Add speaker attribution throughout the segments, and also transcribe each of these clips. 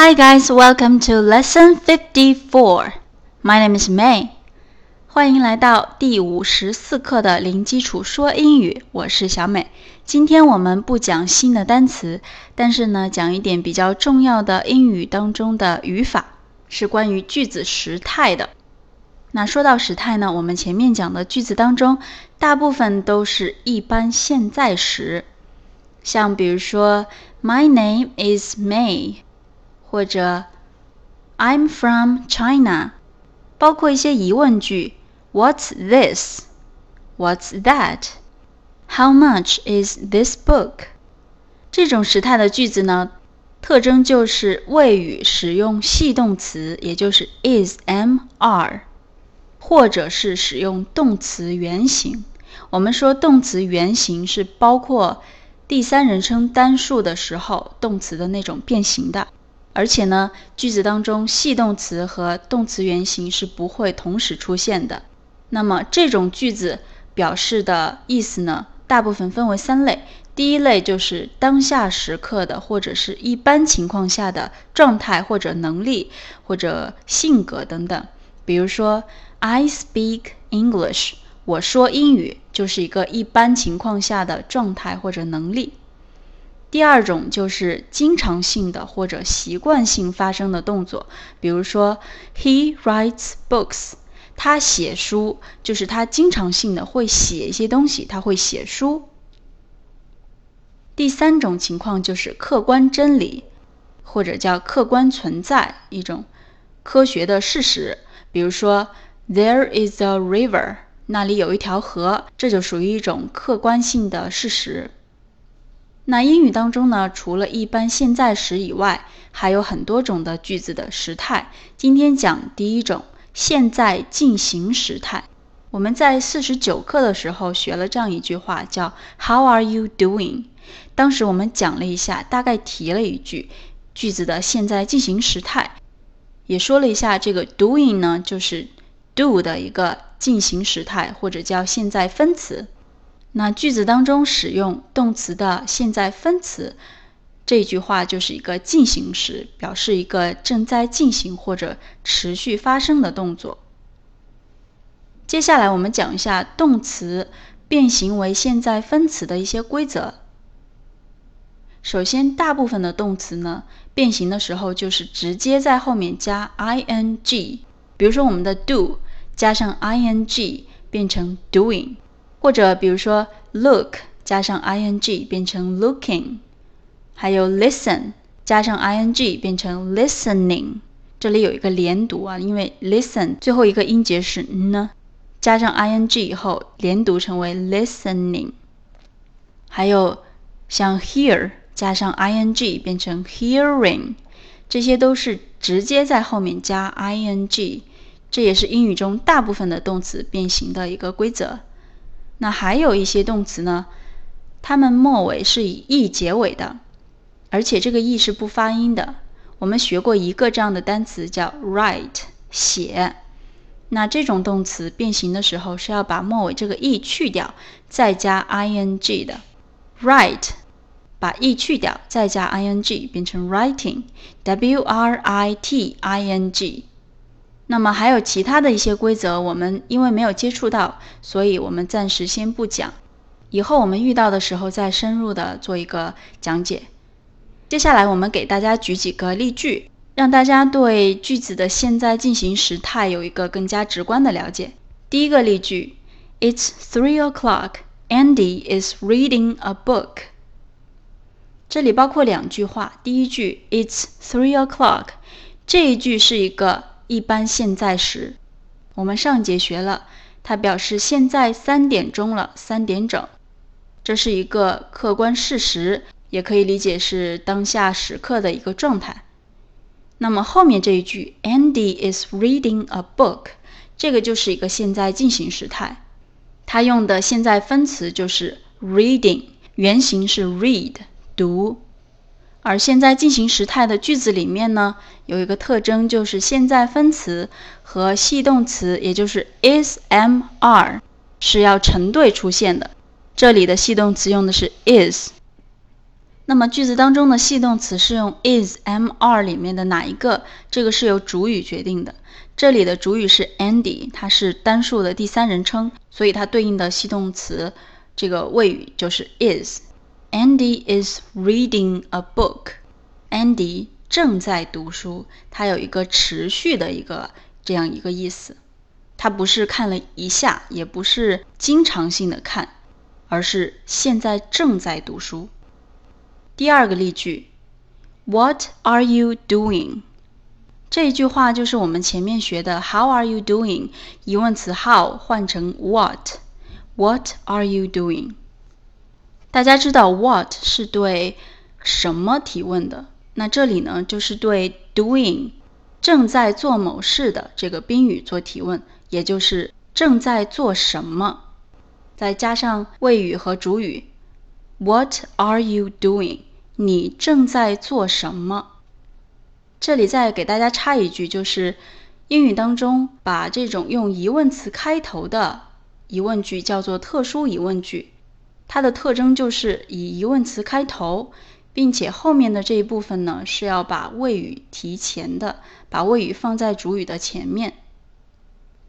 Speaker 1: Hi guys, welcome to lesson fifty-four. My name is May. 欢迎来到第五十四课的零基础说英语，我是小美。今天我们不讲新的单词，但是呢，讲一点比较重要的英语当中的语法，是关于句子时态的。那说到时态呢，我们前面讲的句子当中，大部分都是一般现在时，像比如说 My name is May，或者 I'm from China，包括一些疑问句，What's this？What's that？How much is this book？这种时态的句子呢，特征就是谓语使用系动词，也就是 is、am、are。或者是使用动词原形。我们说动词原形是包括第三人称单数的时候动词的那种变形的，而且呢，句子当中系动词和动词原形是不会同时出现的。那么这种句子表示的意思呢，大部分分为三类。第一类就是当下时刻的或者是一般情况下的状态或者能力或者性格等等，比如说。I speak English。我说英语就是一个一般情况下的状态或者能力。第二种就是经常性的或者习惯性发生的动作，比如说 He writes books。他写书，就是他经常性的会写一些东西，他会写书。第三种情况就是客观真理，或者叫客观存在一种科学的事实，比如说。There is a river，那里有一条河，这就属于一种客观性的事实。那英语当中呢，除了一般现在时以外，还有很多种的句子的时态。今天讲第一种，现在进行时态。我们在四十九课的时候学了这样一句话，叫 How are you doing？当时我们讲了一下，大概提了一句句子的现在进行时态，也说了一下这个 doing 呢，就是。do 的一个进行时态，或者叫现在分词。那句子当中使用动词的现在分词，这句话就是一个进行时，表示一个正在进行或者持续发生的动作。接下来我们讲一下动词变形为现在分词的一些规则。首先，大部分的动词呢变形的时候就是直接在后面加 ing，比如说我们的 do。加上 ing 变成 doing，或者比如说 look 加上 ing 变成 looking，还有 listen 加上 ing 变成 listening。这里有一个连读啊，因为 listen 最后一个音节是呢，加上 ing 以后连读成为 listening。还有像 hear 加上 ing 变成 hearing，这些都是直接在后面加 ing。这也是英语中大部分的动词变形的一个规则。那还有一些动词呢，它们末尾是以 e 结尾的，而且这个 e 是不发音的。我们学过一个这样的单词叫 write 写。那这种动词变形的时候是要把末尾这个 e 去掉，再加 ing 的。write 把 e 去掉，再加 ing 变成 writing，w r i t i n g。那么还有其他的一些规则，我们因为没有接触到，所以我们暂时先不讲，以后我们遇到的时候再深入的做一个讲解。接下来我们给大家举几个例句，让大家对句子的现在进行时态有一个更加直观的了解。第一个例句：It's three o'clock. Andy is reading a book. 这里包括两句话，第一句 It's three o'clock，这一句是一个。一般现在时，我们上节学了，它表示现在三点钟了，三点整，这是一个客观事实，也可以理解是当下时刻的一个状态。那么后面这一句，Andy is reading a book，这个就是一个现在进行时态，它用的现在分词就是 reading，原型是 read，读。而现在进行时态的句子里面呢，有一个特征，就是现在分词和系动词，也就是 is、am、are 是要成对出现的。这里的系动词用的是 is。那么句子当中的系动词是用 is am are 里面的哪一个？这个是由主语决定的。这里的主语是 Andy，它是单数的第三人称，所以它对应的系动词这个谓语就是 is。Andy is reading a book。Andy 正在读书，它有一个持续的一个这样一个意思。它不是看了一下，也不是经常性的看，而是现在正在读书。第二个例句，What are you doing？这一句话就是我们前面学的 How are you doing？疑问词 How 换成 What？What are you doing？大家知道 What 是对什么提问的？那这里呢，就是对 doing 正在做某事的这个宾语做提问，也就是正在做什么，再加上谓语和主语，What are you doing？你正在做什么？这里再给大家插一句，就是英语当中把这种用疑问词开头的疑问句叫做特殊疑问句，它的特征就是以疑问词开头，并且后面的这一部分呢是要把谓语提前的，把谓语放在主语的前面。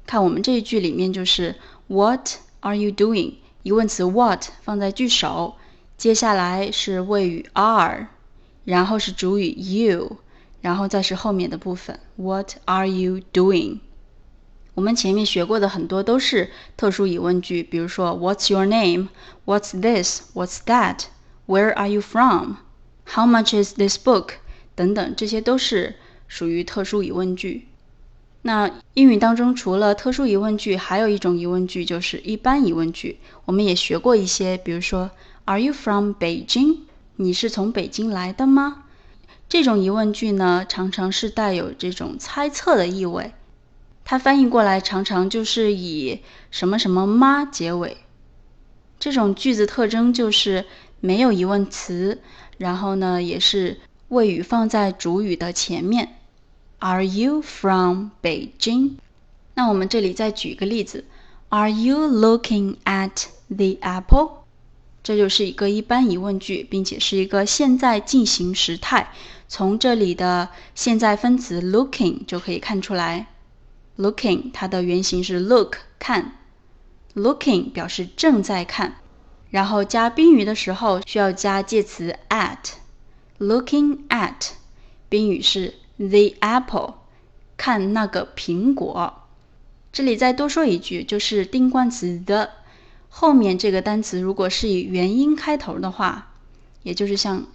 Speaker 1: 看我们这一句里面就是 What are you doing？疑问词 What 放在句首。接下来是谓语 are，然后是主语 you，然后再是后面的部分 What are you doing？我们前面学过的很多都是特殊疑问句，比如说 What's your name？What's this？What's that？Where are you from？How much is this book？等等，这些都是属于特殊疑问句。那英语当中除了特殊疑问句，还有一种疑问句就是一般疑问句。我们也学过一些，比如说。Are you from Beijing？你是从北京来的吗？这种疑问句呢，常常是带有这种猜测的意味。它翻译过来常常就是以什么什么吗结尾。这种句子特征就是没有疑问词，然后呢，也是谓语放在主语的前面。Are you from Beijing？那我们这里再举一个例子：Are you looking at the apple？这就是一个一般疑问句，并且是一个现在进行时态。从这里的现在分词 looking 就可以看出来，looking 它的原型是 look 看，looking 表示正在看，然后加宾语的时候需要加介词 at，looking at，宾语是 the apple，看那个苹果。这里再多说一句，就是定冠词 the。后面这个单词如果是以元音开头的话，也就是像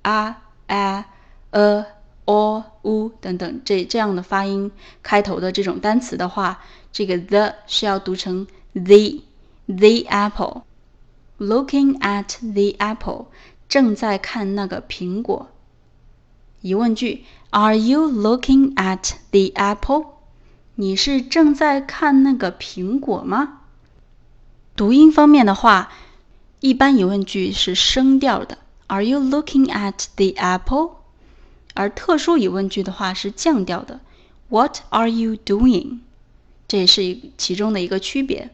Speaker 1: 啊、a、呃、o、u 等等这这样的发音开头的这种单词的话，这个 the 是要读成 the the apple。Looking at the apple，正在看那个苹果。疑问句：Are you looking at the apple？你是正在看那个苹果吗？读音方面的话，一般疑问句是声调的，Are you looking at the apple？而特殊疑问句的话是降调的，What are you doing？这也是其中的一个区别。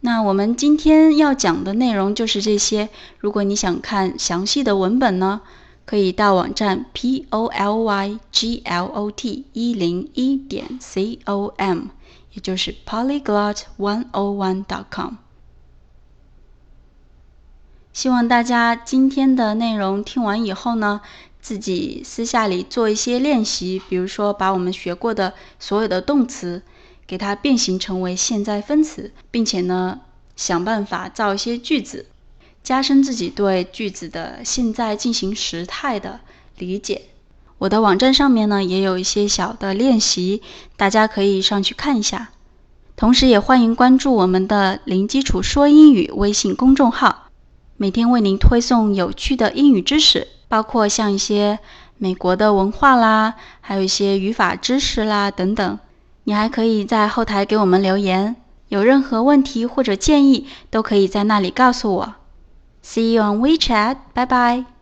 Speaker 1: 那我们今天要讲的内容就是这些。如果你想看详细的文本呢，可以到网站 p o l y g l o t 一零一点 c o m，也就是 polyglot one o one dot com。希望大家今天的内容听完以后呢，自己私下里做一些练习，比如说把我们学过的所有的动词，给它变形成为现在分词，并且呢，想办法造一些句子，加深自己对句子的现在进行时态的理解。我的网站上面呢，也有一些小的练习，大家可以上去看一下。同时，也欢迎关注我们的零基础说英语微信公众号。每天为您推送有趣的英语知识，包括像一些美国的文化啦，还有一些语法知识啦等等。你还可以在后台给我们留言，有任何问题或者建议，都可以在那里告诉我。See you on WeChat，拜拜。